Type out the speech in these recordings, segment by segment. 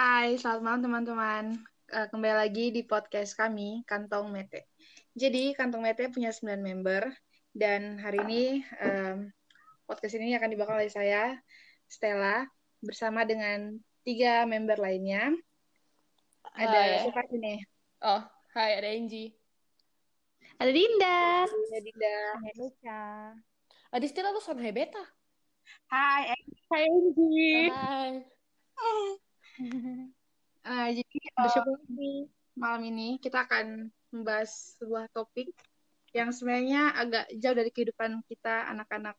Hai, selamat malam teman-teman. Uh, kembali lagi di podcast kami, Kantong Mete. Jadi, Kantong Mete punya 9 member, dan hari ini um, podcast ini akan dibawa oleh saya, Stella, bersama dengan tiga member lainnya. Ada siapa sini? Oh, hai, ada Angie. Ada Dinda. Ada Dinda. Ada Luca. Ada Stella tuh son beta. Hai, Hai Angie. Hai. Uh, jadi uh, malam ini kita akan membahas sebuah topik yang sebenarnya agak jauh dari kehidupan kita anak-anak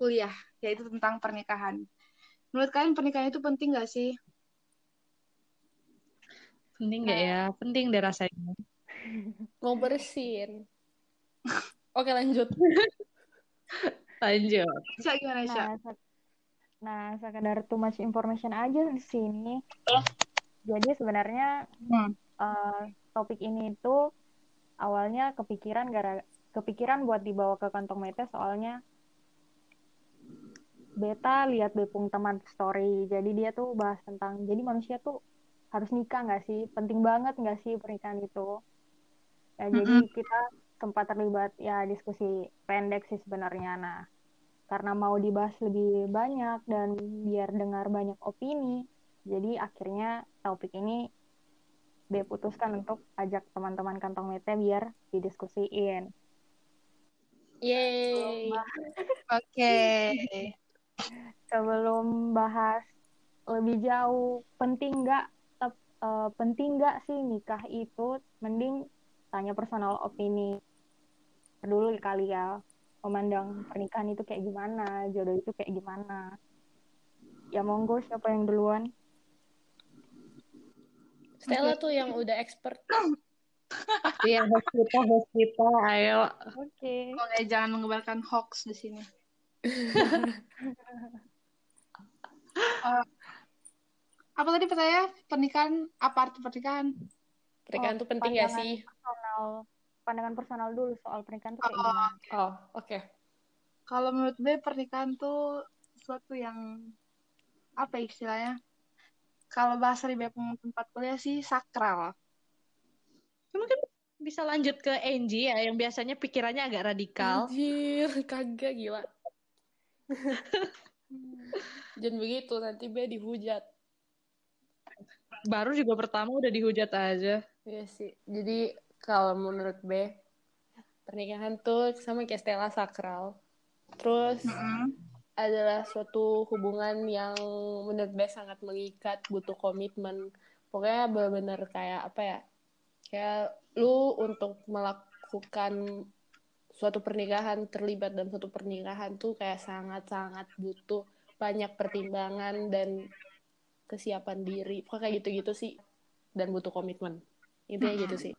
kuliah, yaitu tentang pernikahan. Menurut kalian pernikahan itu penting gak sih? Penting gak ya? Penting deh rasanya. Mau bersin. Oke lanjut. lanjut. Bisa gimana, Sya? Nah, nah, sekedar too much information aja di sini. Jadi sebenarnya hmm. uh, topik ini itu awalnya kepikiran gara kepikiran buat dibawa ke kantong mete soalnya beta lihat Bepung teman story jadi dia tuh bahas tentang jadi manusia tuh harus nikah nggak sih penting banget nggak sih pernikahan itu ya mm -hmm. jadi kita sempat terlibat ya diskusi pendek sih sebenarnya nah karena mau dibahas lebih banyak dan biar dengar banyak opini jadi akhirnya topik ini dia putuskan untuk ajak teman-teman kantong mete biar didiskusiin. Yeay. Oke. Okay. Sebelum bahas lebih jauh, penting nggak uh, penting nggak sih nikah itu? Mending tanya personal opini dulu kali ya. Memandang pernikahan itu kayak gimana, jodoh itu kayak gimana. Ya monggo siapa yang duluan? Stella tuh yang udah expert. Iya, host kita, host kita, ayo. Oke. Okay. Jangan mengebarkan hoax di sini. uh, apa tadi pertanyaan? Pernikahan, apa arti pernikahan? Pernikahan oh, tuh penting gak sih? Personal, pandangan personal dulu soal pernikahan tuh kayak oh, gimana? Oh, oke. Okay. Kalau menurut gue pernikahan tuh sesuatu yang apa istilahnya? kalau bahasa di Bepom tempat kuliah sih sakral. Mungkin bisa lanjut ke Angie ya, yang biasanya pikirannya agak radikal. Anjir, kagak gila. Jangan begitu, nanti B dihujat. Baru juga pertama udah dihujat aja. Iya sih. Jadi kalau menurut B, pernikahan tuh sama kayak Stella sakral. Terus mm -hmm adalah suatu hubungan yang menurut gue sangat mengikat butuh komitmen. Pokoknya benar-benar kayak apa ya kayak lu untuk melakukan suatu pernikahan terlibat dalam suatu pernikahan tuh kayak sangat-sangat butuh banyak pertimbangan dan kesiapan diri. Pokoknya kayak gitu-gitu sih dan butuh komitmen. Intinya gitu sih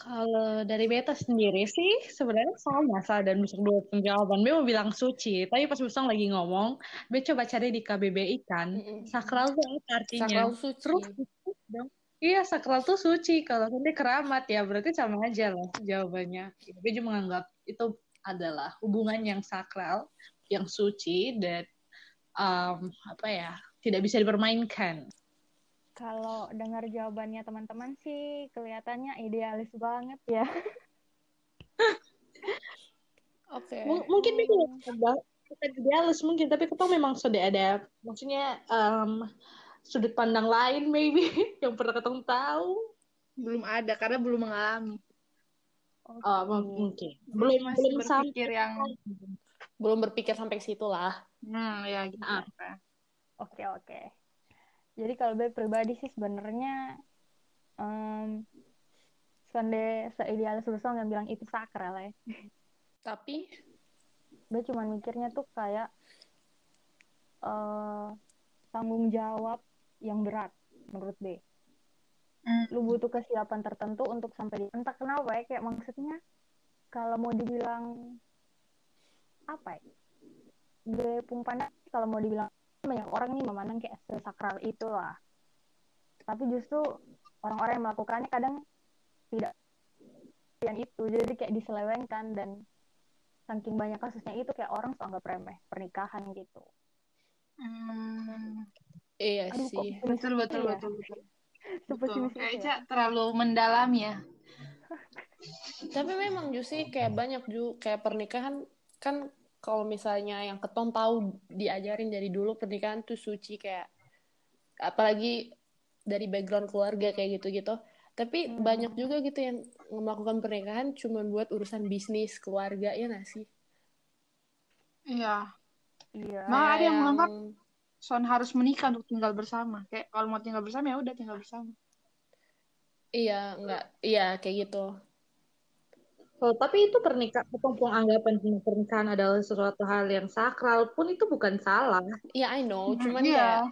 kalau dari beta sendiri sih sebenarnya sama salah dan bisa dua penjawaban. Be mau bilang suci, tapi pas Busang lagi ngomong, Be coba cari di KBBI kan, sakral tuh apa artinya? Sakral suci. Terus dong. Iya, sakral tuh suci. Kalau nanti keramat ya berarti sama aja lah jawabannya. Be juga menganggap itu adalah hubungan yang sakral, yang suci dan um, apa ya, tidak bisa dipermainkan. Kalau dengar jawabannya teman-teman sih kelihatannya idealis banget ya. Oke. Okay. M mungkin kita idealis mungkin, tapi kita memang sudah ada, maksudnya um, sudut pandang lain maybe yang pernah ketemu tahu. Belum ada karena belum mengalami. Okay. Oh, mungkin. Belum masih belum berpikir sampai yang belum berpikir sampai ke situ lah. Hmm, ya gitu. Oke, okay, oke. Okay jadi kalau gue pribadi sih sebenarnya um, sonde seideal susong yang bilang itu sakral ya. Tapi? Gue cuma mikirnya tuh kayak uh, tanggung jawab yang berat menurut B mm. lu butuh kesiapan tertentu untuk sampai di entah kenapa ya kayak maksudnya kalau mau dibilang apa ya? Gue pun pandang kalau mau dibilang banyak orang nih memandang kayak sesakral itulah tapi justru orang-orang yang melakukannya kadang tidak yang itu jadi kayak diselewengkan dan saking banyak kasusnya itu kayak orang anggap remeh pernikahan gitu hmm. iya Aduh, kok sih betul betul ya? betul betul betul itu ya? kayaknya terlalu mendalam ya tapi memang Jusi kayak banyak ju kayak pernikahan kan kalau misalnya yang ketong tahu diajarin dari dulu pernikahan tuh suci kayak apalagi dari background keluarga kayak gitu-gitu. Tapi Hmm. banyak juga gitu yang melakukan pernikahan cuma buat urusan bisnis keluarga ya nggak sih? Iya. Iya. Malah ada yang menganggap Son harus menikah untuk tinggal bersama. Kayak kalau mau tinggal bersama ya udah tinggal bersama. Iya nggak iya kayak gitu Oh, tapi itu pernikahan, kepompong anggapan pernikahan adalah sesuatu hal yang sakral pun itu bukan salah. iya I know cuman Iya. kayak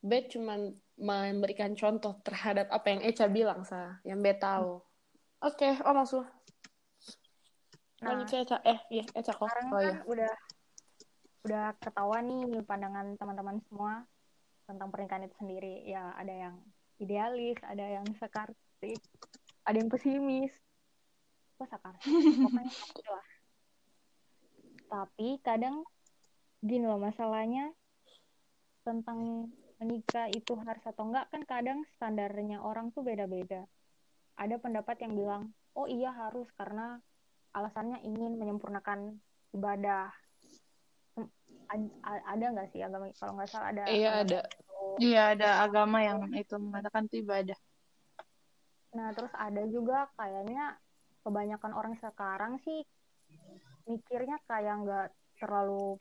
Bet cuman memberikan contoh terhadap apa yang Echa bilang sa yang Bet tahu oke oh langsung Nah, lanjut Echa eh iya Echa kok sekarang oh kan iya udah udah ketahuan nih pandangan teman-teman semua tentang pernikahan itu sendiri. Ya ada yang idealis, ada yang sakartik, ada yang pesimis. Kok sakartik? Pokoknya gitu lah. Tapi kadang gini loh masalahnya tentang menikah itu harus atau enggak kan kadang standarnya orang tuh beda-beda. Ada pendapat yang bilang, oh iya harus karena alasannya ingin menyempurnakan ibadah. Hmm, Ada nggak sih agama kalau nggak salah ada iya ada itu. iya ada agama yang itu mengatakan itu ibadah Nah terus ada juga kayaknya kebanyakan orang sekarang sih mikirnya kayak nggak terlalu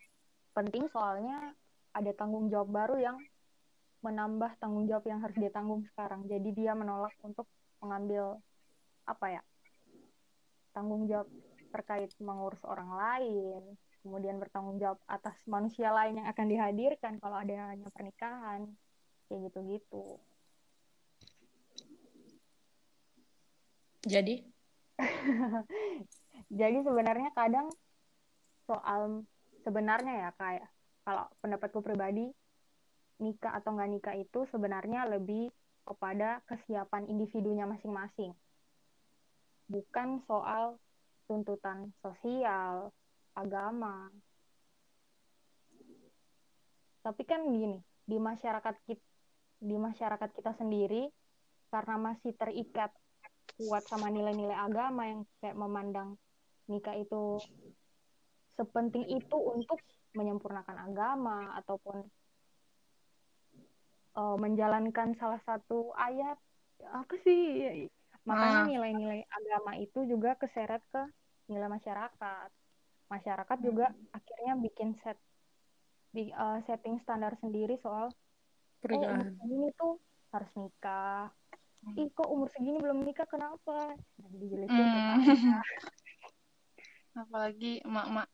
penting soalnya ada tanggung jawab baru yang menambah tanggung jawab yang harus dia tanggung sekarang. Jadi dia menolak untuk mengambil apa ya tanggung jawab terkait mengurus orang lain, kemudian bertanggung jawab atas manusia lain yang akan dihadirkan kalau adanya pernikahan, kayak gitu-gitu. jadi Jadi sebenarnya kadang soal sebenarnya ya kayak kalau pendapatku pribadi nikah atau nggak nikah itu sebenarnya lebih kepada kesiapan individunya masing-masing. Bukan soal tuntutan sosial, agama. Tapi kan gini, di masyarakat kita di masyarakat kita sendiri karena masih terikat kuat sama nilai-nilai agama yang kayak memandang nikah itu sepenting itu untuk menyempurnakan agama ataupun uh, menjalankan salah satu ayat. Apa sih? Makanya Ah. nilai-nilai agama itu juga keseret ke nilai masyarakat. Masyarakat juga akhirnya bikin set di uh, setting standar sendiri soal oh segini tuh harus nikah ih kok umur segini belum nikah? Kenapa? Dijelekin Hmm. tetangga. apalagi emak-emak.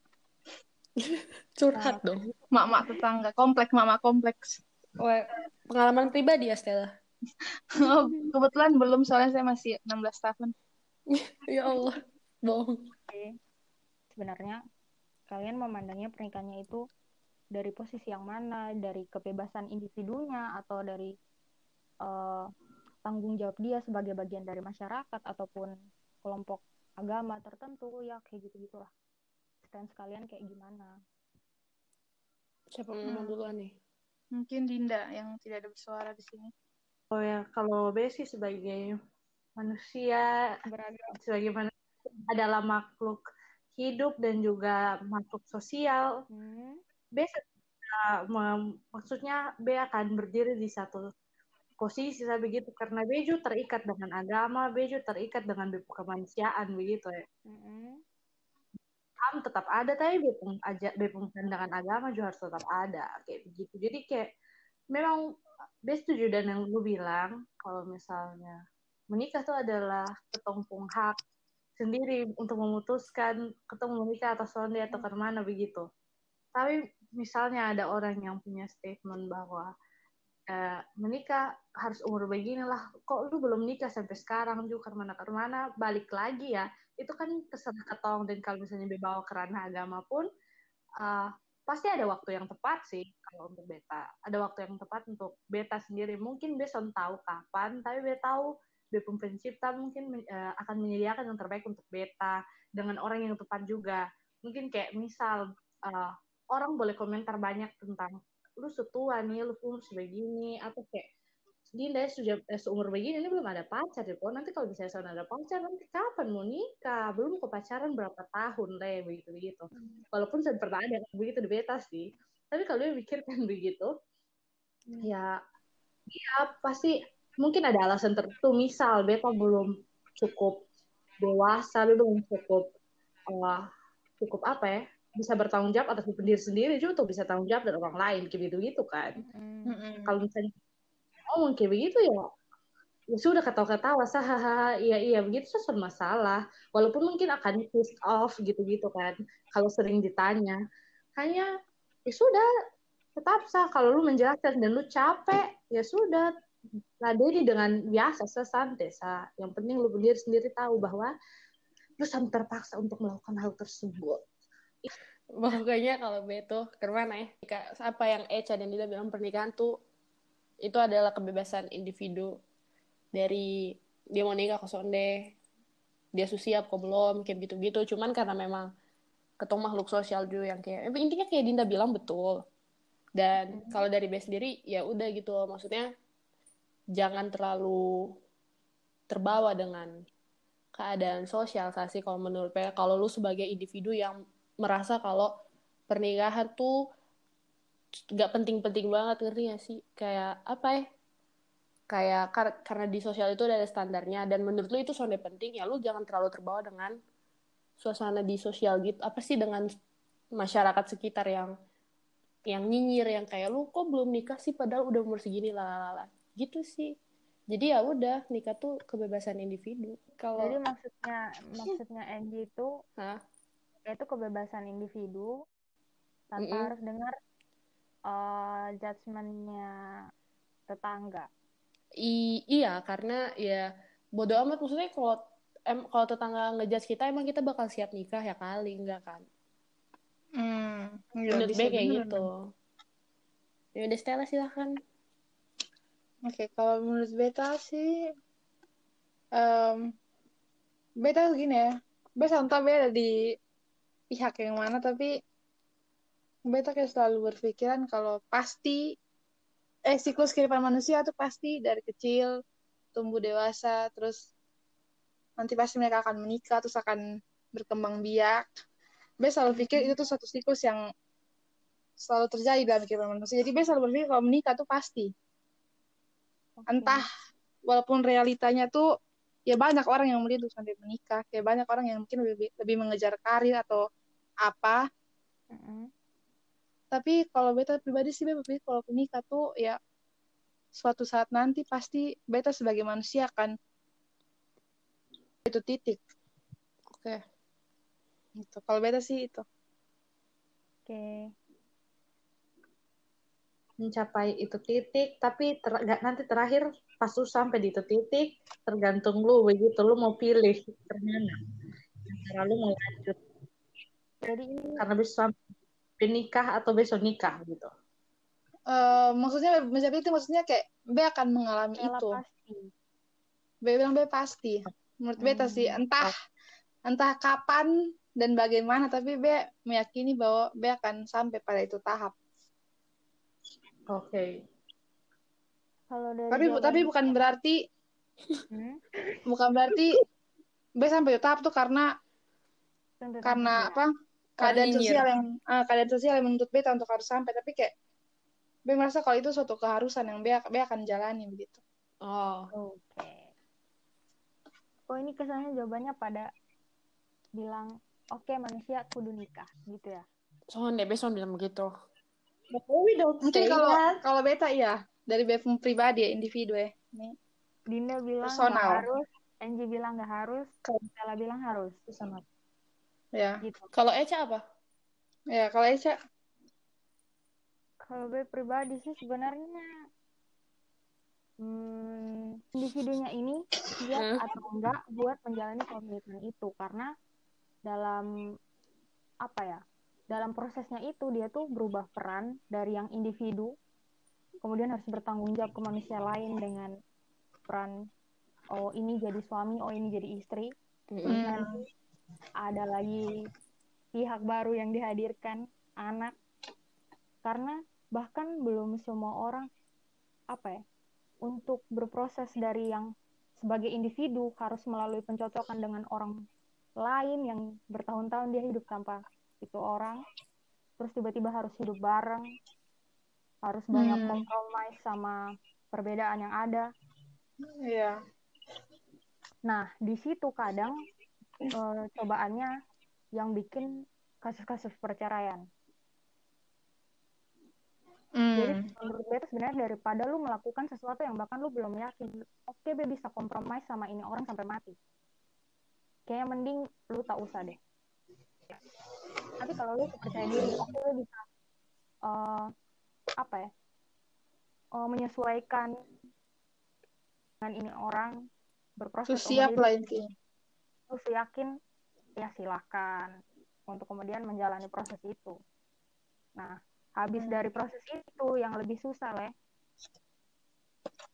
Curhat Nah, dong. Emak-emak tetangga. Kompleks emak-emak kompleks. Wah, pengalaman pribadi ya Stella? Oh, kebetulan belum soalnya saya masih 16 tahun. Ya Allah bohong. Oke. Sebenarnya kalian memandangnya pernikahannya itu dari posisi yang mana, dari kebebasan individunya atau dari eh, tanggung jawab dia sebagai bagian dari masyarakat ataupun kelompok agama tertentu ya kayak gitu gitulah. Stance kalian kayak gimana? siapa Hmm. duluan nih mungkin Dinda yang tidak ada bersuara di sini Oh ya, kalau B sih sebagai manusia, Beragam. sebagai manusia adalah makhluk hidup dan juga makhluk sosial. Hmm. B mem- maksudnya B akan berdiri di satu posisi saya begitu karena B juga terikat dengan agama, B juga terikat dengan kemanusiaan begitu ya. Mm-mm. Ham tetap ada tapi B pun aja B pun pandangan agama juga harus tetap ada kayak begitu. Jadi kayak memang B setuju dan yang lu bilang kalau misalnya menikah itu adalah ketumpung hak sendiri untuk memutuskan ketemu menikah atau sonde atau ke mana begitu. Tapi misalnya ada orang yang punya statement bahwa eh, menikah harus umur begini lah, kok lu belum nikah sampai sekarang juga ke mana ke mana balik lagi ya, itu kan terserah ketong. Dan kalau misalnya dibawa ke ranah agama pun eh, pasti ada waktu yang tepat sih kalau untuk beta, ada waktu yang tepat untuk beta sendiri. Mungkin besok tahu kapan, tapi beta tahu. Pun pencipta mungkin eh, akan menyediakan yang terbaik untuk beta dengan orang yang tepat juga. Mungkin kayak misal eh, orang boleh komentar banyak tentang lu setua nih lu umur sebegini atau kayak Dinda sudah eh, seumur begini ini belum ada pacar ya kok nanti kalau misalnya saya ada pacar nanti kapan mau nikah? Belum ke pacaran berapa tahun deh begitu begitu walaupun saya pernah ada begitu di beta sih. Tapi kalau dia pikirkan begitu hmm. ya ya pasti mungkin ada alasan tertentu. Misal beta belum cukup dewasa belum cukup uh, cukup apa ya bisa bertanggung jawab atas diri sendiri juga tuh bisa tanggung jawab dari orang lain kayak gitu gitu kan. Mm-hmm. kalau misalnya ngomong kayak begitu ya ya sudah ketawa-ketawa hahaha iya iya begitu sesuatu masalah walaupun mungkin akan pissed off gitu-gitu kan kalau sering ditanya. Hanya ya sudah tetap sah. Kalau lu menjelaskan dan lu capek ya sudah. Ladeni dengan biasa sesantai sah. Yang penting lu sendiri sendiri tahu bahwa lu sampai terpaksa untuk melakukan hal tersebut pokoknya kalau beto ke mana ya? Apa yang Echa dan Dida bilang pernikahan tuh itu adalah kebebasan individu. Dari dia mau nikah ke sonde dia siap kok belum kayak gitu-gitu. Cuman karena memang ketemu makhluk sosial dulu yang kayak intinya kayak Dinda bilang betul. Dan hmm. kalau dari base sendiri ya udah gitu maksudnya jangan terlalu terbawa dengan keadaan sosialisasi kalau menurut saya kalau lu sebagai individu yang merasa kalau pernikahan tuh gak penting-penting banget ngerti gak sih? Kayak apa ya? Kayak kar karena di sosial itu ada standarnya dan menurut lu itu sonde penting ya lu jangan terlalu terbawa dengan suasana di sosial gitu. Apa sih dengan masyarakat sekitar yang yang nyinyir yang kayak lu kok belum nikah sih padahal udah umur segini? Lah gitu sih. Jadi ya udah nikah tuh kebebasan individu. Kalau jadi maksudnya maksudnya Angie itu Hah? Itu kebebasan individu tanpa mm -mm. harus dengar uh, judgementnya tetangga. I iya karena ya bodoh amat. Maksudnya kalau em kalau tetangga ngejudge kita emang kita bakal siap nikah ya kali enggak kan? Hmm, ya, menurut kayak gitu. ya udah Stella silahkan. Oke okay, kalau menurut Beta sih um, Beta gini ya. Beta entah beda di pihak yang mana tapi beta kayak selalu berpikiran kalau pasti eh siklus kehidupan manusia itu pasti dari kecil tumbuh dewasa terus nanti pasti mereka akan menikah terus akan berkembang biak. Beta selalu pikir itu tuh satu siklus yang selalu terjadi dalam kehidupan manusia. Jadi beta selalu berpikir kalau menikah tuh pasti. Entah walaupun realitanya tuh ya banyak orang yang melihat sampai menikah kayak banyak orang yang mungkin lebih lebih mengejar karir atau apa mm-hmm. tapi kalau beta pribadi sih beta pribadi kalau nikah tuh ya suatu saat nanti pasti beta sebagai manusia akan itu titik oke okay. itu kalau beta sih itu oke okay. mencapai itu titik tapi ter nanti terakhir pas lu sampai di itu titik tergantung lu begitu lu mau pilih ternyata antara lu mau lanjut jadi ini karena besok nikah atau besok nikah gitu. Uh, maksudnya menjawab itu maksudnya kayak B akan mengalami Yalah itu. Pasti. B bilang B pasti. Menurut hmm. beta sih entah entah kapan dan bagaimana tapi B meyakini bahwa B akan sampai pada itu tahap. Oke. Okay. Kalau dari tapi tapi bukan berarti hmm? bukan berarti B sampai itu tahap tuh karena karena apa? Keadaan sosial yang uh, keadaan sosial yang menuntut beta untuk harus sampai tapi kayak B merasa kalau itu suatu keharusan yang B, B akan jalani begitu. Oh. Oke. Okay. Oh ini kesannya jawabannya pada bilang oke okay, manusia kudu nikah gitu ya. Soalnya B bilang begitu. Mungkin kalau kalau beta iya dari B pribadi ya individu ya. Ini. Dinda bilang Personal. harus, Angie bilang nggak harus, Stella bilang harus. Sama. Ya. Gitu. Kalau Eca apa? Ya, kalau Eca kalau gue pribadi sih sebenarnya hmm, individunya ini siap hmm. atau enggak buat menjalani komitmen itu karena dalam apa ya dalam prosesnya itu dia tuh berubah peran dari yang individu kemudian harus bertanggung jawab ke manusia lain dengan peran oh ini jadi suami oh ini jadi istri mm ada lagi pihak baru yang dihadirkan anak karena bahkan belum semua orang apa ya untuk berproses dari yang sebagai individu harus melalui pencocokan dengan orang lain yang bertahun-tahun dia hidup tanpa itu orang terus tiba-tiba harus hidup bareng harus banyak Hmm. kompromi sama perbedaan yang ada Iya. nah di situ kadang eh, cobaannya yang bikin kasus-kasus perceraian Jadi Hmm. menurut gue itu sebenarnya daripada lu melakukan sesuatu yang bahkan lu belum yakin, oke be bisa kompromi sama ini orang sampai mati. Kayaknya mending lu tak usah deh. Tapi kalau lu percaya diri, oke lu bisa eh, apa ya? eh, menyesuaikan dengan ini orang berproses siap lah intinya. Lu yakin ya silakan untuk kemudian menjalani proses itu. Nah, habis dari proses itu yang lebih susah lah ya.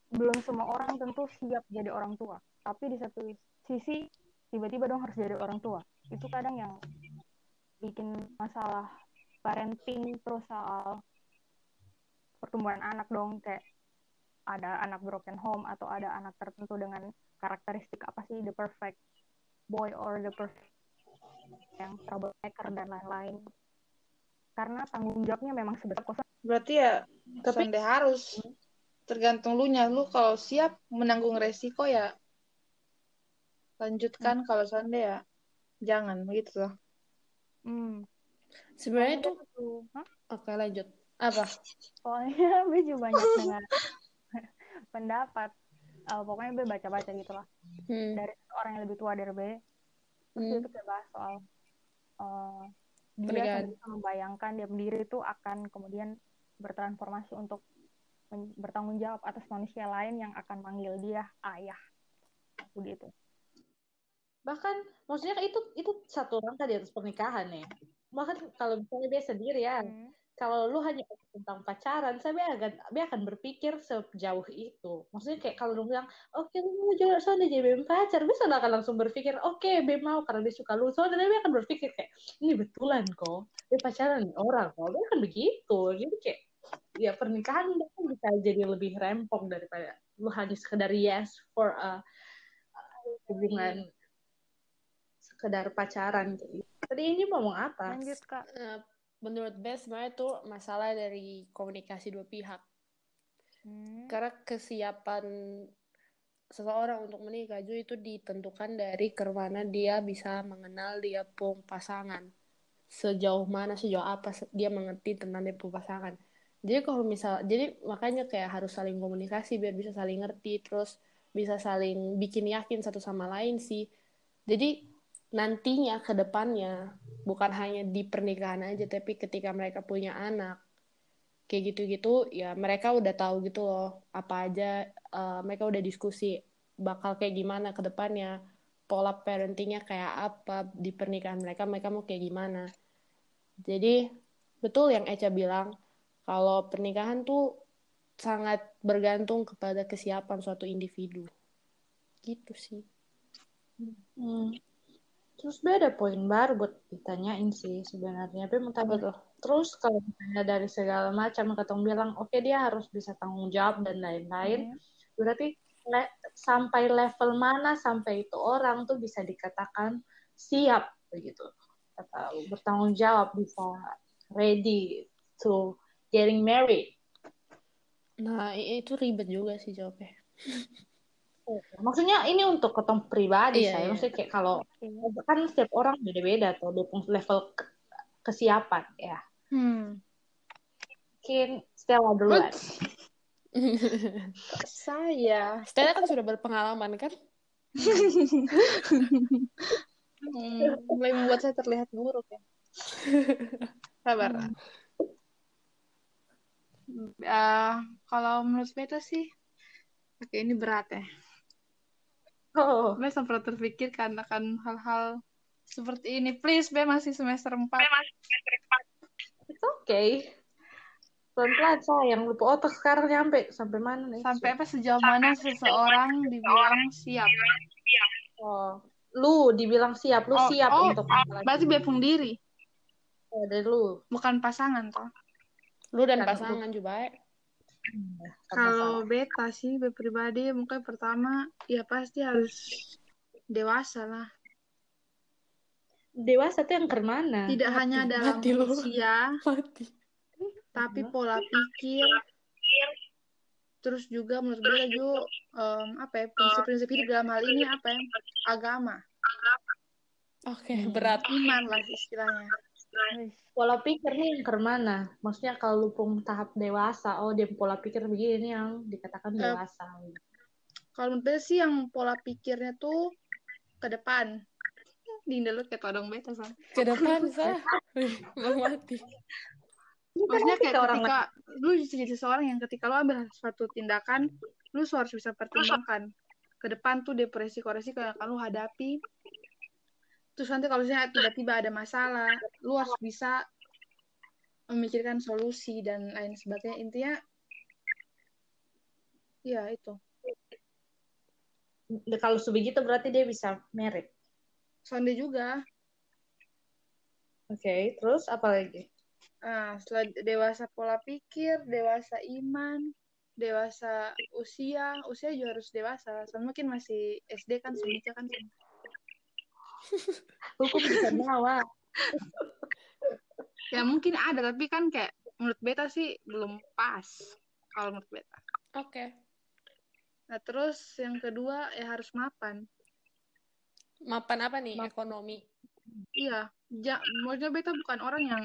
belum semua orang tentu siap jadi orang tua tapi di satu sisi tiba-tiba dong harus jadi orang tua itu kadang yang bikin masalah parenting terus soal pertumbuhan anak dong kayak ada anak broken home atau ada anak tertentu dengan karakteristik apa sih the perfect boy or the perfect yang troublemaker dan lain-lain karena tanggung jawabnya memang sebesar kosong Berarti ya Tapi- Sonde harus tergantung lu nya. Lu kalau siap menanggung resiko ya lanjutkan. Kalau Sonde ya jangan gitu loh. hmm. Sebenarnya itu tuh Hah? oke lanjut. Apa? soalnya gue juga banyak dengar pendapat Eh, pokoknya gue baca-baca gitu lah Hmm. dari orang yang lebih tua dari gue terus Hmm. dia tuh kayak bahas soal eh, dia Pernikahan. membayangkan dia sendiri itu akan kemudian bertransformasi untuk men- bertanggung jawab atas manusia lain yang akan manggil dia ayah begitu bahkan maksudnya itu itu satu langkah di atas pernikahan ya bahkan kalau misalnya dia sendiri ya Hmm. Kalau lu hanya tentang pacaran saya akan dia akan berpikir sejauh itu maksudnya kayak kalau lu bilang oke lu mau jual soalnya jadi bem pacar bisa lah akan langsung berpikir oke bem mau karena dia suka lu soalnya dia akan berpikir kayak ini betulan kok dia pacaran orang kok dia akan begitu jadi kayak ya pernikahan bahkan bisa jadi lebih rempong daripada lu hanya sekedar yes for a a hubungan sekedar pacaran gitu. Tadi ini mau ngomong apa? lanjut kak Eh, menurut Beth sebenarnya itu masalah dari komunikasi dua pihak. Hmm. Karena kesiapan seseorang untuk menikah juga itu ditentukan dari ke mana dia bisa mengenal dia pun pasangan. Sejauh mana, sejauh apa dia mengerti tentang dia pun pasangan. Jadi kalau misal, jadi makanya kayak harus saling komunikasi biar bisa saling ngerti, terus bisa saling bikin yakin satu sama lain sih. Jadi nantinya ke depannya. Bukan hanya di pernikahan aja, tapi ketika mereka punya anak, kayak gitu-gitu ya mereka udah tahu gitu loh apa aja eh, mereka udah diskusi bakal kayak gimana ke depannya pola parentingnya kayak apa di pernikahan mereka mereka mau kayak gimana. Jadi betul yang Eca bilang kalau pernikahan tuh sangat bergantung kepada kesiapan suatu individu. Gitu sih. Hmm. Terus beda poin baru buat ditanyain sih sebenarnya. Tapi mau apa tanya, tuh terus kalau misalnya dari segala macam ketemu bilang, oke dia harus bisa tanggung jawab dan lain-lain. Hmm. Berarti le- sampai level mana sampai itu orang tuh bisa dikatakan siap begitu atau bertanggung jawab bisa ready to getting married. nah itu ribet juga sih jawabnya Maksudnya ini untuk ketemu pribadi Iya, saya. iya. Maksudnya kayak kalau kan setiap orang beda-beda tuh level ke- kesiapan ya. Hmm. Mungkin Stella duluan. Saya. Stella kan sudah berpengalaman kan Hmm, mulai membuat saya terlihat buruk ya. Sabar. Eh, kalau menurut beta sih, oke ini berat ya. Oh, Be sempat terpikir karena kan hal-hal seperti ini. Please, Be masih semester 4. it's okay. Pelan-pelan sayang, lupa otak sekarang nyampe sampai mana nih? Sampai apa sejauh mana seseorang dibilang siap. Oh, lu dibilang siap, lu Oh, siap oh, untuk Berarti Be pun diri, Oh, dari lu. bukan pasangan toh. Lu dan Kan pasangan juga. eh. Kalau beta sih, be pribadi mungkin pertama ya pasti harus dewasa lah. dewasa tuh yang ke mana? Tidak hanya dalam mati usia, Mati. tapi pola pikir. Terus juga menurut beta juga em, apa ya prinsip-prinsip hidup dalam hal ini apa ya agama, Oke, berat. iman lah istilahnya. Pola pikir nih yang ke mana? Maksudnya kalau lu pun tahap dewasa, oh dia pola pikir begini yang dikatakan dewasa. Kalau menurut sih yang pola pikirnya tuh ke depan. Dinda lu kayak todong beta san. Ke depan. Wih, Mau mati. Maksudnya kayak Kita orang ketika lu jadi seseorang yang ketika lu ambil suatu tindakan, lu harus bisa pertimbangkan ke depan tuh depresi-resiko yang akan lu hadapi. Terus nanti kalau misalnya tiba-tiba ada masalah, lu harus bisa memikirkan solusi dan lain sebagainya. Intinya, ya itu. Kalau sebegitu berarti dia bisa merit. Sonde juga. Oke, terus apa lagi? Nah, setelah dewasa pola pikir, dewasa iman, dewasa usia, usia juga harus dewasa. Soalnya mungkin masih SD kan, sebenarnya kan. Hukum bisa bawa. Ya mungkin ada, tapi kan kayak menurut beta sih belum pas. Kalau menurut beta. Oke. Nah, terus yang kedua ya harus mapan. Mapan apa nih? Ekonomi. Iya, ja, maksudnya beta bukan orang yang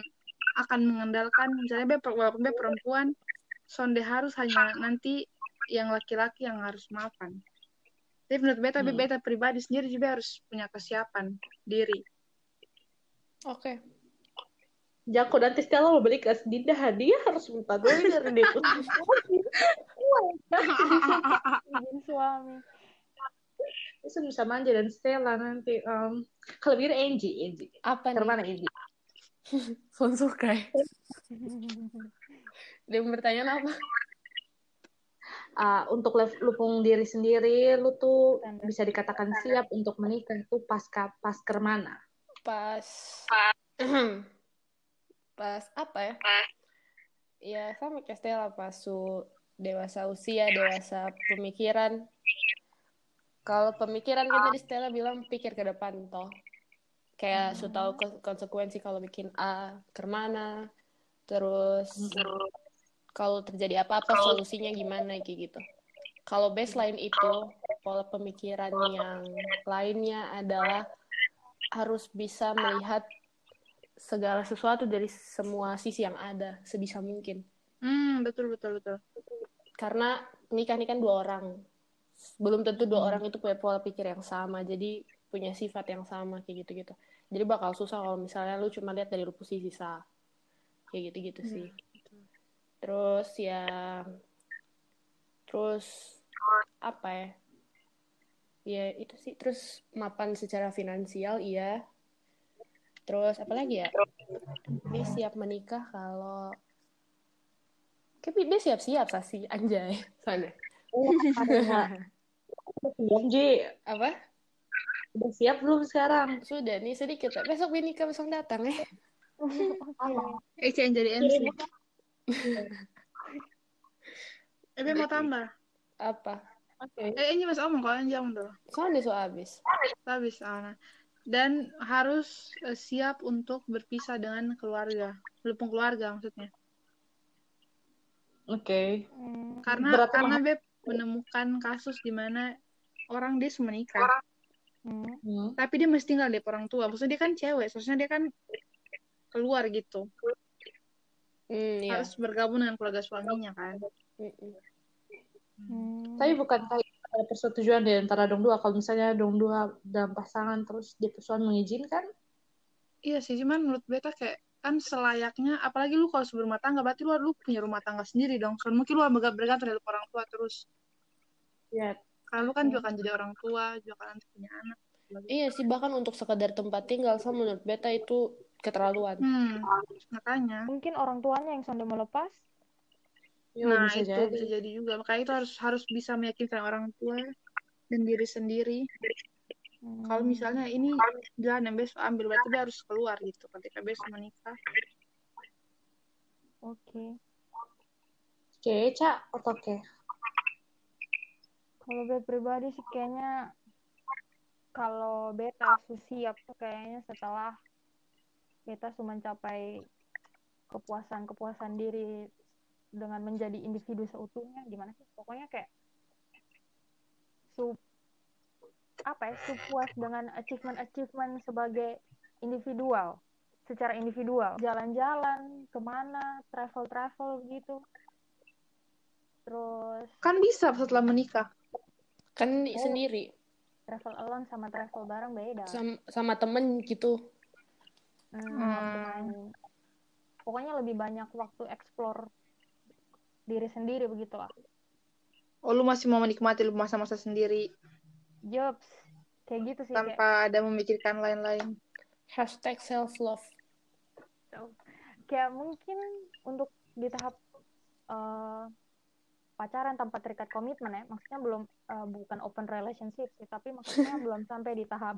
akan mengandalkan, misalnya beta, walaupun beta perempuan, sonde harus hanya nanti yang laki-laki yang harus mapan. Tapi menurut beta, Hmm. beta pribadi sendiri juga harus punya kesiapan diri. Oke. Jako nanti Stella mau beli ke Dinda hadiah harus minta dulu dari dia. izin suami Bisa bisa manja dan Stella nanti. Um, kalau begitu Angie, Angie. Apa nih? Ke mana Angie? Sonsukai. Dia bertanya apa? Ah, untuk lupung diri sendiri, lu tuh Standar. bisa dikatakan siap untuk menikah tuh pasca pasker mana? Pas. Pas apa ya? Ya, sama kayak Stella. Pas su dewasa usia, dewasa pemikiran. Kalau pemikiran kan tadi Stella bilang pikir ke depan toh. Kayak su tahu konsekuensi kalau bikin A ke mana. Terus kalau terjadi apa-apa solusinya gimana kayak gitu. Kalau B selain itu, pola pemikiran yang lainnya adalah harus bisa melihat segala sesuatu dari semua sisi yang ada sebisa mungkin. Hmm, betul, betul, betul. Karena nikah ini kan dua orang. Belum tentu dua orang itu punya pola pikir yang sama, jadi punya sifat yang sama kayak gitu-gitu. Jadi bakal susah kalau misalnya lu cuma lihat dari posisi sisa. Kayak gitu-gitu sih. Terus ya terus apa ya? Ya itu sih terus mapan secara finansial iya. Terus apa lagi ya? Dia siap menikah kalau Kayak dia siap-siap sih anjay. Sana. Belum, Ji. Apa? Udah siap belum sekarang? Sudah nih sedikit. Besok gue nikah besok datang ya. Ece yang jadi MC. Eh, Be mau tambah. Apa? Oke. Eh, ini mas omong kalau jangan dulu. Soalnya so habis. Habis, Ana. Dan harus eh, siap untuk berpisah dengan keluarga. Lupung keluarga maksudnya. Oke. Hmm, Karena Berarti karena Beb menemukan kasus di mana orang dia sudah menikah, hmm. Hmm. tapi dia mesti tinggal di orang tua. Maksudnya dia kan cewek, seharusnya dia kan keluar gitu. Hmm, iya. Harus bergabung dengan keluarga suaminya kan. Hmm. Tapi bukan kayak ada persetujuan di antara dong dua. Kalau misalnya dong dua dalam pasangan terus di persoalan mengizinkan, Iya sih, cuman menurut beta kayak kan selayaknya, apalagi lu kalau sebelum rumah tangga, berarti lu, lu punya rumah tangga sendiri dong. Soalnya mungkin lu bergantung bergantung dari orang tua terus. ya Karena lu kan juga akan jadi orang tua, juga kan nanti punya anak. Iya sih bahkan untuk sekedar tempat tinggal sama menurut beta itu keterlaluan. Hmm, makanya. mungkin orang tuanya yang sampai melepas ya Nah, bisa itu jadi. bisa jadi juga. Makanya itu harus harus bisa meyakinkan orang tua dan diri sendiri. Hmm. Kalau misalnya ini jalan yang besok ambil, berarti dia harus keluar gitu ketika besok menikah. oke Oke, Cak, oke. Kalau gue pribadi sih kayaknya kalau beta siap kayaknya setelah beta sudah mencapai kepuasan-kepuasan diri dengan menjadi individu seutuhnya gimana sih? Pokoknya kayak su apa ya su puas dengan achievement achievement sebagai individual secara individual. Jalan-jalan ke mana travel travel gitu. Terus kan bisa setelah menikah. Kan oh, sendiri. Travel alone sama travel bareng beda. Sama, sama temen gitu hmm, hmm. pokoknya lebih banyak waktu explore diri sendiri begitulah oh lu masih mau menikmati lu masa-masa sendiri? Jobs. Kayak gitu sih tanpa kayak... ada memikirkan lain-lain. Hashtag self love kayak mungkin untuk di tahap uh, pacaran tanpa terikat komitmen ya maksudnya belum uh, bukan open relationship sih tapi maksudnya belum sampai di tahap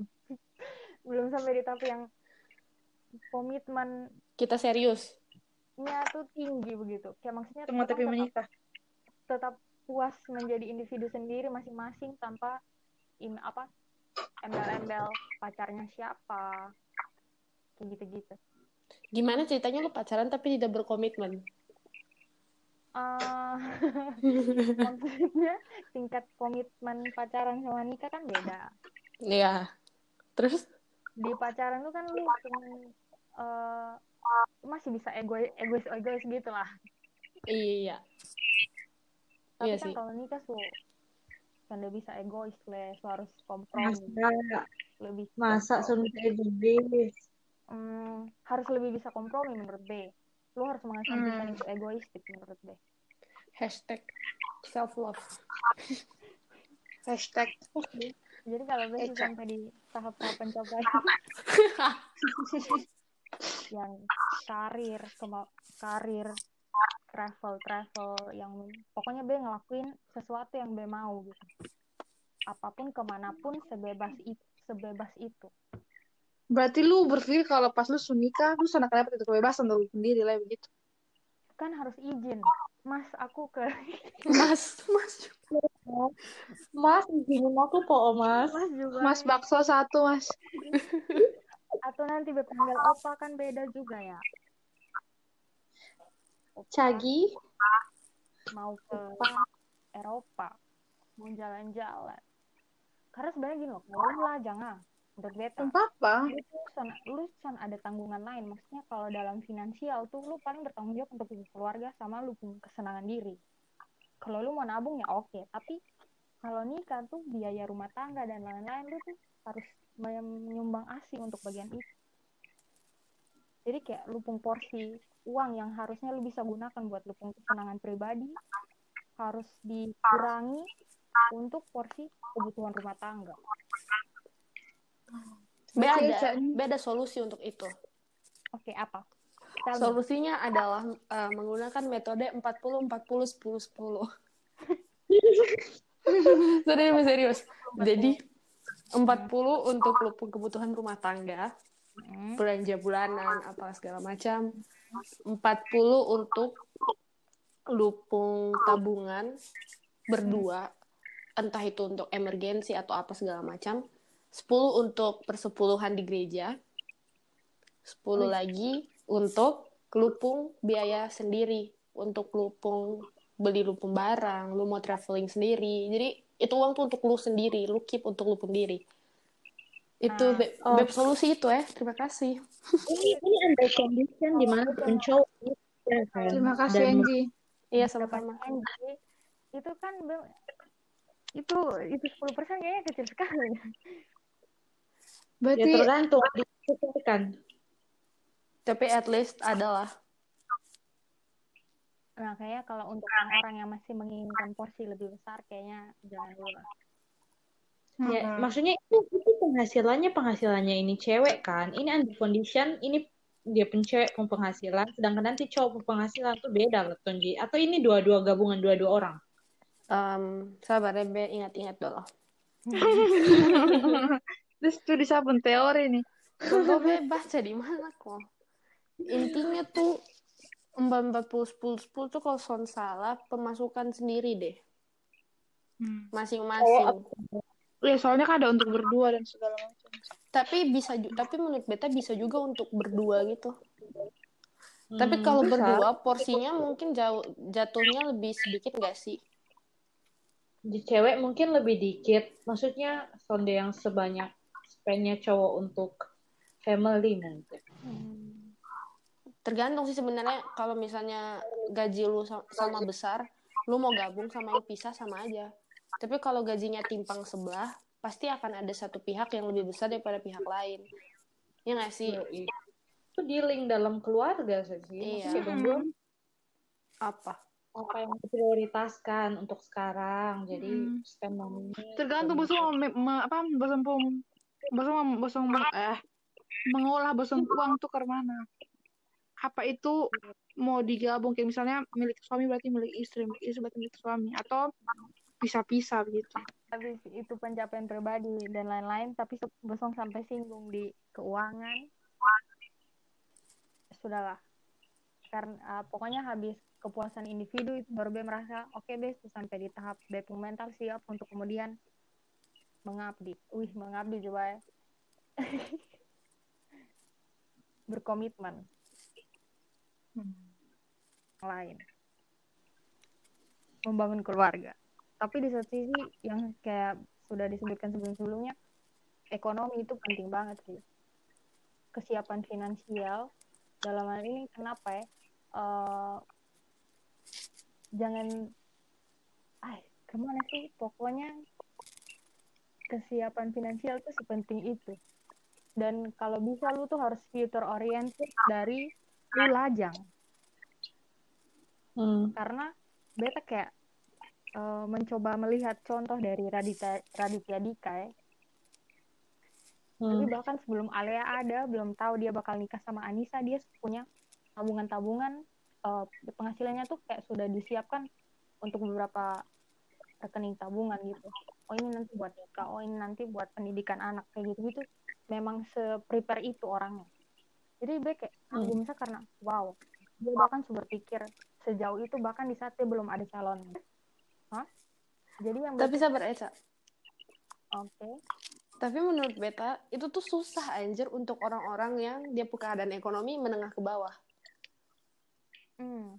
belum sampai di tahap yang komitmen kita serius? nya tuh tinggi begitu. Kayak maksudnya Tunggu tapi menikah tetap puas menjadi individu sendiri masing-masing tanpa in apa embel-embel pacarnya siapa kayak gitu-gitu. Gimana ceritanya lu pacaran tapi tidak berkomitmen? Uh, maksudnya tingkat komitmen pacaran sama nikah kan beda. Iya. Terus? Di pacaran tuh kan lu uh, masih bisa egois egois egois gitu lah. Iya. Tapi iya kan sih. kalau nikah tuh kan udah bisa egois le, so harus kompromi. Masa, lebih masa suami egois. Hmm, harus lebih bisa kompromi menurut B lu harus mengesampingkan hmm. itu egoistik menurut deh hashtag self love hashtag jadi kalau gue sampai di tahap-tahap pencapaian yang karir karir travel travel yang pokoknya be ngelakuin sesuatu yang be mau gitu apa pun ke mana pun sebebas itu sebebas itu Berarti lu berpikir kalau pas lu sunika, lu sana dapat itu kebebasan lu sendiri lah begitu. Kan harus izin. Mas, aku ke Mas, Mas Mas, izinin aku po, Mas. Mas juga. Mas bakso satu, Mas. Atau nanti berpanggil opa kan beda juga ya. Opa. Cagi mau ke Eropa, mau jalan-jalan. Karena sebenarnya gini loh, kalau lah jangan untuk beta apa lu san, lu san ada tanggungan lain maksudnya kalau dalam finansial tuh lu paling bertanggung jawab untuk keluarga sama lu punya kesenangan diri kalau lu mau nabung ya oke okay. tapi kalau nikah tuh biaya rumah tangga dan lain-lain lu tuh harus menyumbang asi untuk bagian itu. Jadi kayak lupung porsi uang yang harusnya lu bisa gunakan buat lupung kesenangan pribadi harus dikurangi untuk porsi kebutuhan rumah tangga. Beda beda solusi untuk itu. Oke okay, apa? Tell solusinya me. adalah uh, menggunakan metode 40 40 10 10 serius serius. Jadi 40 untuk kebutuhan rumah tangga hmm. belanja bulanan apa segala macam 40 untuk lupung tabungan berdua entah itu untuk emergensi atau apa segala macam 10 untuk persepuluhan di gereja, 10 oh. lagi untuk lupung biaya sendiri, untuk lupung beli lupung barang, lu mau traveling sendiri. Jadi itu uang tuh untuk lu sendiri, lu keep untuk lu sendiri. Itu nah, oh. solusi itu ya. Terima kasih. Ini ini under condition di mana pun cowok ya kan. Terima kasih Angie. Iya sama-sama. Itu kan itu itu 10% kayaknya kecil sekali. Berarti ya tergantung kan. Tapi at least adalah. Nah, kayaknya kalau untuk orang-orang yang masih menginginkan porsi lebih besar, kayaknya jangan dulu. Ya, hmm. maksudnya itu, itu penghasilannya penghasilannya ini cewek kan. Ini under condition, ini dia pencewek pun penghasilan, sedangkan nanti cowok pun penghasilan tuh beda loh, Tonji. Atau ini dua-dua gabungan dua-dua orang? Um, sabar ya, ingat-ingat dulu. Terus tuh di sabun teori nih. Gue baca di mana kok. Intinya tuh empat empat puluh sepuluh sepuluh tuh kalau son salah pemasukan sendiri deh Hmm. masing-masing. Ya, soalnya kan ada untuk berdua dan segala macam. Tapi bisa tapi menurut beta bisa juga untuk berdua gitu. Tapi Hmm, kalau bisa. berdua porsinya mungkin jauh jatuhnya lebih sedikit gak sih? di cewek mungkin lebih dikit. Maksudnya sonde yang sebanyak spendnya cowok untuk family mungkin. Tergantung sih sebenarnya kalau misalnya gaji lu sa- sama besar, lu mau gabung sama lu pisah sama aja. Tapi kalau gajinya timpang sebelah, pasti akan ada satu pihak yang lebih besar daripada pihak lain. Ya nggak sih? Itu dealing dalam keluarga sih. Iya. Maksudnya berdua Apa? apa yang diprioritaskan untuk sekarang. Jadi Hmm. spend money Tergantung bosong me- me- apa bosong pum bosong mau- bosong meng- eh mengolah bosong uang tuh ke mana? Apa itu mau digabung? Kayak misalnya milik suami berarti milik istri, milik istri berarti milik suami. Atau pisah-pisah begitu. habis itu pencapaian pribadi dan lain-lain tapi bosong sampai singgung di keuangan. Sudahlah. Karena uh, pokoknya habis kepuasan individu itu baru be merasa oke be sampai di tahap pun mental siap untuk kemudian mengabdi. Wih mengabdi coba ya. Berkomitmen lain. Membangun keluarga. Tapi di satu sisi yang kayak sudah disebutkan sebelum-sebelumnya ekonomi itu penting banget sih. Kesiapan finansial dalam hal ini kenapa ya? Eh, jangan ah ke mana sih? Pokoknya kesiapan finansial tuh sepenting itu. Dan kalau bisa lu tuh harus future oriented dari lu lajang Hmm. karena beta kayak eh, mencoba melihat contoh dari Raditya Raditya Dika ya. Hmm. bahkan sebelum Alea ada, belum tahu dia bakal nikah sama Anissa, dia punya tabungan-tabungan eh, penghasilannya tuh kayak sudah disiapkan untuk beberapa rekening tabungan gitu. Oh ini nanti buat nikah, oh ini nanti buat pendidikan anak kayak gitu gitu. Memang se-prepare itu orangnya. Jadi gue kayak Hmm. kagum bisa karena wow, dia bahkan sudah berpikir sejauh itu bahkan di saat dia belum ada calon. Hah? Jadi yang Tapi sabar Eca. oke. Tapi menurut beta itu tuh susah anjir untuk orang-orang yang dia punya keadaan ekonomi menengah ke bawah. Hmm.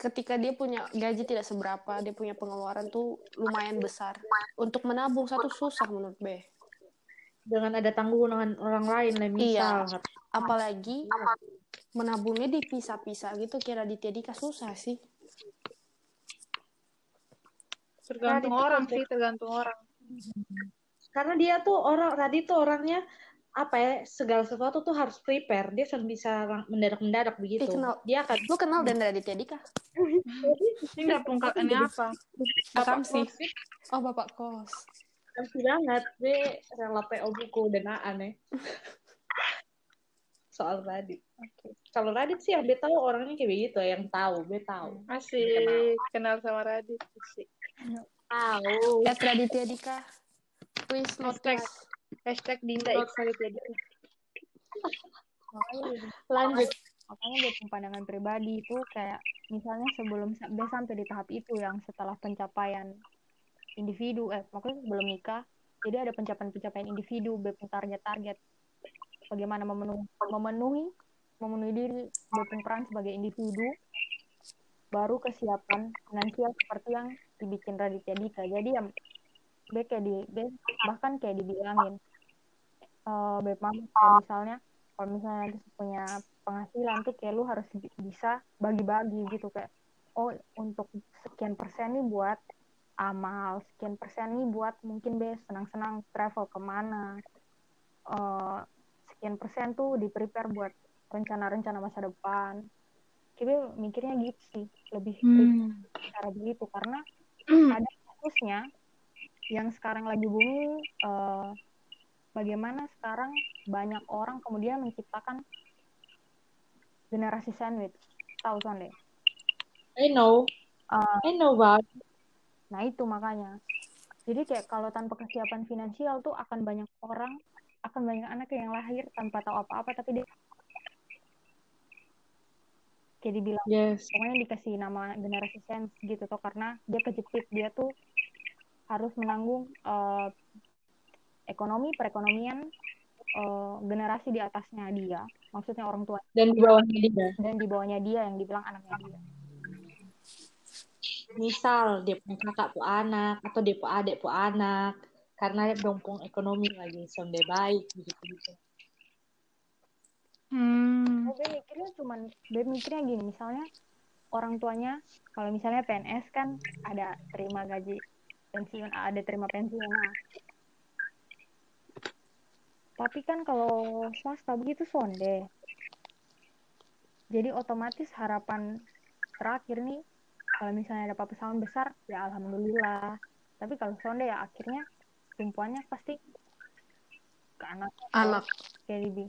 Ketika dia punya gaji tidak seberapa, dia punya pengeluaran tuh lumayan besar. Untuk menabung satu susah menurut B. Dengan ada tanggungan orang lain lah misal. Iya. Apalagi menabungnya dipisah-pisah gitu kira di Dika susah sih. Tergantung Radit orang sih, tergantung orang. Karena dia tuh orang tadi tuh orangnya apa ya segala sesuatu tuh harus prepare. Dia sudah bisa lang- mendadak-mendadak begitu. Eh, kenal. Dia akan Lu kenal dan Raditya Dika? Ini nggak pungkak ini apa? Bapak sih. kos. Oh, bapak kos. Pasti banget. Dia rela PO buku dan aneh. Soal Radit. Kalau Radit sih yang dia tahu orangnya kayak begitu, yang tahu, dia tahu. Asik, kenal sama Radit. Asik. Tahu. At Raditya Dika. Please Hashtag. Hashtag Dinda X Raditya Dika. Lanjut. makanya dia punya pandangan pribadi itu kayak misalnya sebelum dia sampai di tahap itu yang setelah pencapaian individu eh maksudnya sebelum nikah jadi ada pencapaian-pencapaian individu punya target-target. Bagaimana memenuhi memenuhi memenuhi diri punya peran sebagai individu baru kesiapan finansial seperti yang dibikin Raditya Dika. Jadi yang dia kayak di dia bahkan kayak dibilangin eh Beb Mama kayak misalnya kalau misalnya nanti punya penghasilan tuh kayak lu harus bi- bisa bagi-bagi gitu kayak oh untuk sekian persen nih buat amal sekian persen nih buat mungkin be senang-senang travel ke mana Eh sekian persen tuh di prepare buat rencana-rencana masa depan kita mikirnya gitu sih lebih Hmm. cara begitu karena ada kasusnya yang sekarang lagi booming eh, bagaimana sekarang banyak orang kemudian menciptakan generasi sandwich tahu Sonde I know. Eh, I know banget. Nah itu makanya. Jadi kayak kalau tanpa kesiapan finansial tuh akan banyak orang akan banyak anak yang lahir tanpa tahu apa-apa tapi dia kayak dibilang yes. pokoknya dikasih nama generasi sense gitu tuh karena dia kejepit dia tuh harus menanggung uh, ekonomi perekonomian uh, generasi di atasnya dia. Maksudnya orang tua dan di bawahnya dia. Dan di bawahnya dia yang dibilang anaknya dia misal dia punya kakak pu anak atau dia pu adik pu anak karena dia dompong ekonomi lagi sonde baik gitu gitu Hmm. Oh, mikirnya cuman, Be mikirnya gini, misalnya orang tuanya, kalau misalnya PNS kan ada terima gaji pensiun, ada terima pensiun. Nah. Tapi kan kalau swasta begitu sonde. Jadi otomatis harapan terakhir nih, kalau misalnya dapat pesangon besar, ya alhamdulillah. Tapi kalau sonde ya akhirnya tumpuannya pasti ke anak. Anak. Kayak lebih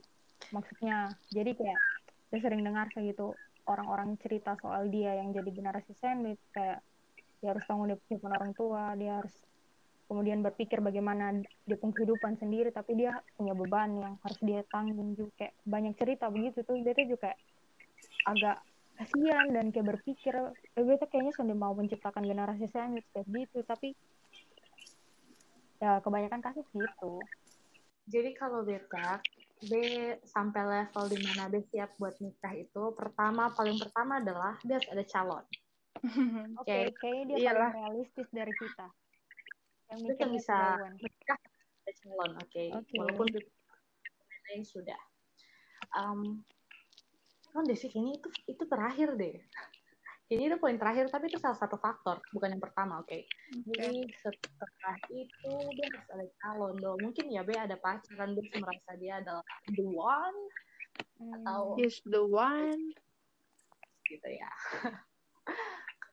maksudnya jadi kayak saya sering dengar kayak gitu orang-orang cerita soal dia yang jadi generasi sandwich kayak dia harus tanggung jawab orang tua dia harus kemudian berpikir bagaimana dia punya kehidupan sendiri tapi dia punya beban yang harus dia tanggung juga kayak banyak cerita begitu tuh dia tuh juga agak kasihan dan kayak berpikir eh, tuh kayaknya sudah mau menciptakan generasi sandwich kayak gitu tapi ya kebanyakan kasus gitu jadi kalau beta B sampai level di mana B siap buat nikah itu pertama paling pertama adalah dia harus ada calon. Oke, okay, kayaknya dia Iyalah. paling realistis dari kita. Yang kita bisa nikah ada calon, oke. Okay? Okay. Walaupun lain sudah. Um, kan Desi ini itu itu terakhir deh. Ini itu poin terakhir tapi itu salah satu faktor bukan yang pertama oke? Okay? okay. jadi setelah itu dia harus ada calon dong. Mungkin ya be ada pacaran dia merasa dia adalah the one hmm, atau is the one. Gitu ya.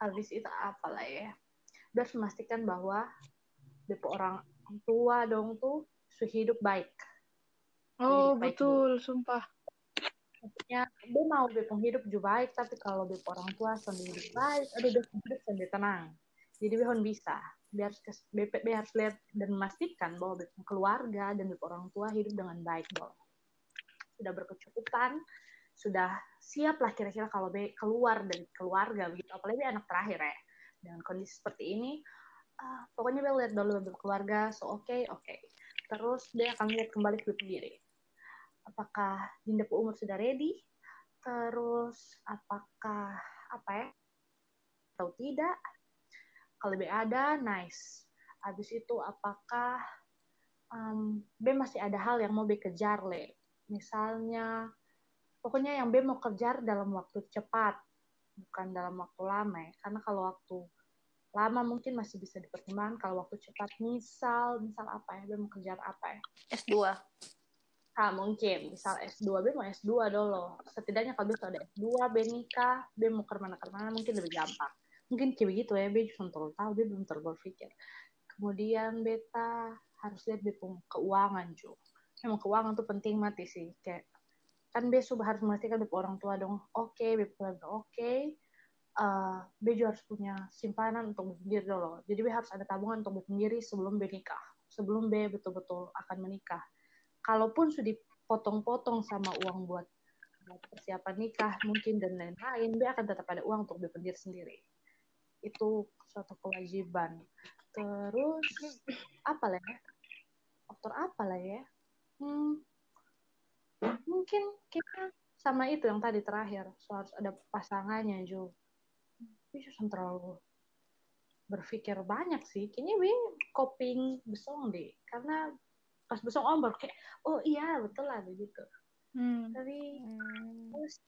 Habis itu apa lah ya? Dia harus memastikan bahwa depo orang tua dong tuh hidup baik. Oh hidup betul baik sumpah maksudnya dia mau bepong hidup juga baik tapi kalau bep orang tua sendiri hidup baik aduh dia hidup sendiri tenang. Jadi behon bisa. Biar BP harus lihat dan memastikan bahwa bepong keluarga dan bep orang tua hidup dengan baik dong sudah berkecukupan sudah siap lah kira-kira kalau be keluar dari keluarga begitu. Apalagi anak terakhir ya dengan kondisi seperti ini uh, pokoknya be lihat dulu keluarga so oke okay, oke. Okay. terus dia akan lihat kembali ke sendiri apakah Dinda umur sudah ready, terus apakah apa ya atau tidak. Kalau B ada, nice. Habis itu apakah um, B masih ada hal yang mau B kejar, Le? Misalnya, pokoknya yang B mau kejar dalam waktu cepat, bukan dalam waktu lama ya. Karena kalau waktu lama mungkin masih bisa dipertimbangkan. Kalau waktu cepat, misal, misal apa ya, B mau kejar apa ya? S2 ah mungkin. Misal S2 B mau S2 dulu setidaknya kalau bisa ada S2 B nikah B mau ke mana ke mana mungkin lebih gampang. Mungkin kayak begitu ya B cuma terlalu tahu B belum terlalu berpikir kemudian beta harus lihat punya keuangan juga memang keuangan tuh penting mati sih. Kayak kan B sudah harus memastikan B orang tua dong. Oke okay, B keluarga oke okay. uh, B juga harus punya simpanan untuk sendiri dulu jadi B harus ada tabungan untuk sendiri sebelum B nikah. Sebelum B betul-betul akan menikah kalaupun sudah dipotong-potong sama uang buat persiapan nikah mungkin dan lain-lain, dia akan tetap ada uang untuk berpendiri sendiri. Itu suatu kewajiban. Terus apa lah ya? Faktor apa lah ya? Hmm, mungkin kita sama itu yang tadi terakhir, so harus ada pasangannya juga. Bisa terlalu berpikir banyak sih. Kayaknya gue coping besong deh, karena pas besok om baru kayak oh iya betul lah begitu hmm. tapi hmm. terus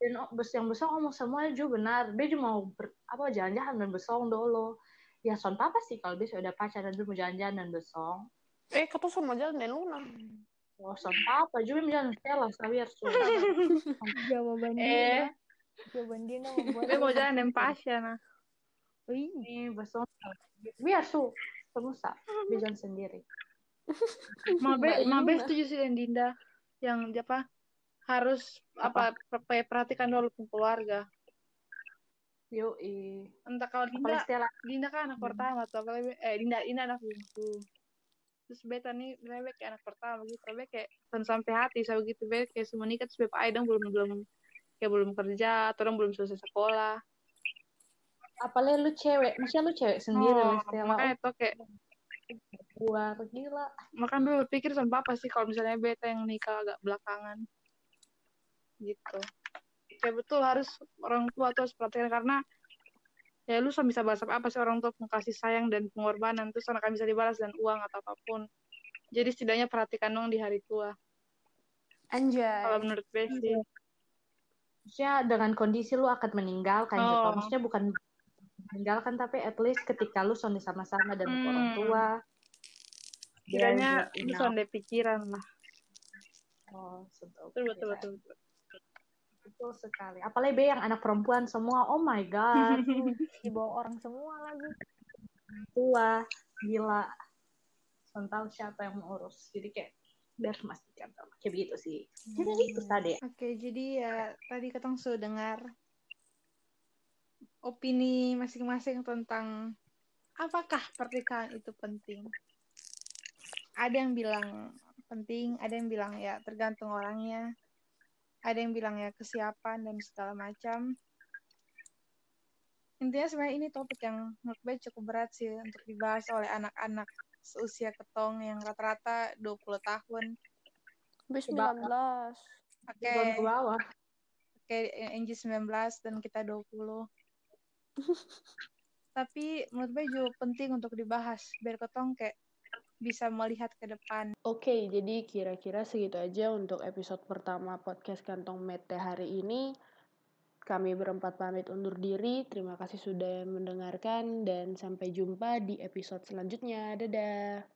dan bes yang besok ngomong semua juga benar dia cuma mau ber, apa jalan-jalan dan besong dulu ya son apa sih kalau dia sudah pacaran dan mau jalan-jalan dan besong eh kata sama jalan dan luna oh son apa juga jalan Stella sabiar jawaban dia eh. jawaban dia dia mau jalan dan pasya nah ini besong biar su dia jalan sendiri Mabe, Mabe setuju sih dan Dinda yang apa harus apa, apa perhatikan dulu keluarga. Yo, entah kalau Dinda, Dinda kan anak hmm. pertama tuh, apalagi eh Dinda, Dinda anak bungsu. Terus beta nih, beta kayak anak pertama gitu, beta kayak sampai hati, saya begitu beta kayak semua nikah terus beta dong belum belum kayak belum kerja atau belum selesai sekolah apalagi lu cewek maksudnya lu cewek sendiri oh, makanya itu kayak keluar. Gila. Makan dulu pikir sama apa sih kalau misalnya beta yang nikah agak belakangan. Gitu. Kayak betul harus orang tua tuh harus perhatikan karena ya lu bisa balas apa sih orang tua kasih sayang dan pengorbanan terus anak bisa dibalas dan uang atau apa pun. Jadi setidaknya perhatikan dong di hari tua. Anjay. kalau menurut Besi maksudnya dengan kondisi lu akan meninggalkan oh. maksudnya bukan meninggalkan tapi at least ketika lu sama-sama dan hmm. orang tua kiranya lu sonde pikiran lah. Oh betul betul betul, betul, betul. sekali. Apalagi be yang anak perempuan semua. Oh my god. Dibawa orang semua lagi. Tua gila. Tahu siapa yang mengurus jadi kayak biar memastikan kayak begitu sih. Jadi hmm. itu tadi oke jadi ya tadi ketong sudah dengar opini masing-masing tentang apakah pernikahan itu penting. Ada yang bilang penting, ada yang bilang ya tergantung orangnya. Ada yang bilang ya kesiapan dan segala macam. Intinya sebenarnya ini topik yang menurut gue cukup berat sih untuk dibahas oleh anak-anak seusia ketong yang rata-rata 20 tahun. 19. Oke. Okay. ke bawah. Oke, okay, Angie 19 dan kita 20 tapi menurut gue juga penting untuk dibahas biar ketong kayak bisa melihat ke depan. Oke, okay, jadi kira-kira segitu aja untuk episode pertama podcast Kantong Mete hari ini. Kami berempat pamit undur diri. Terima kasih sudah mendengarkan dan sampai jumpa di episode selanjutnya. Dadah.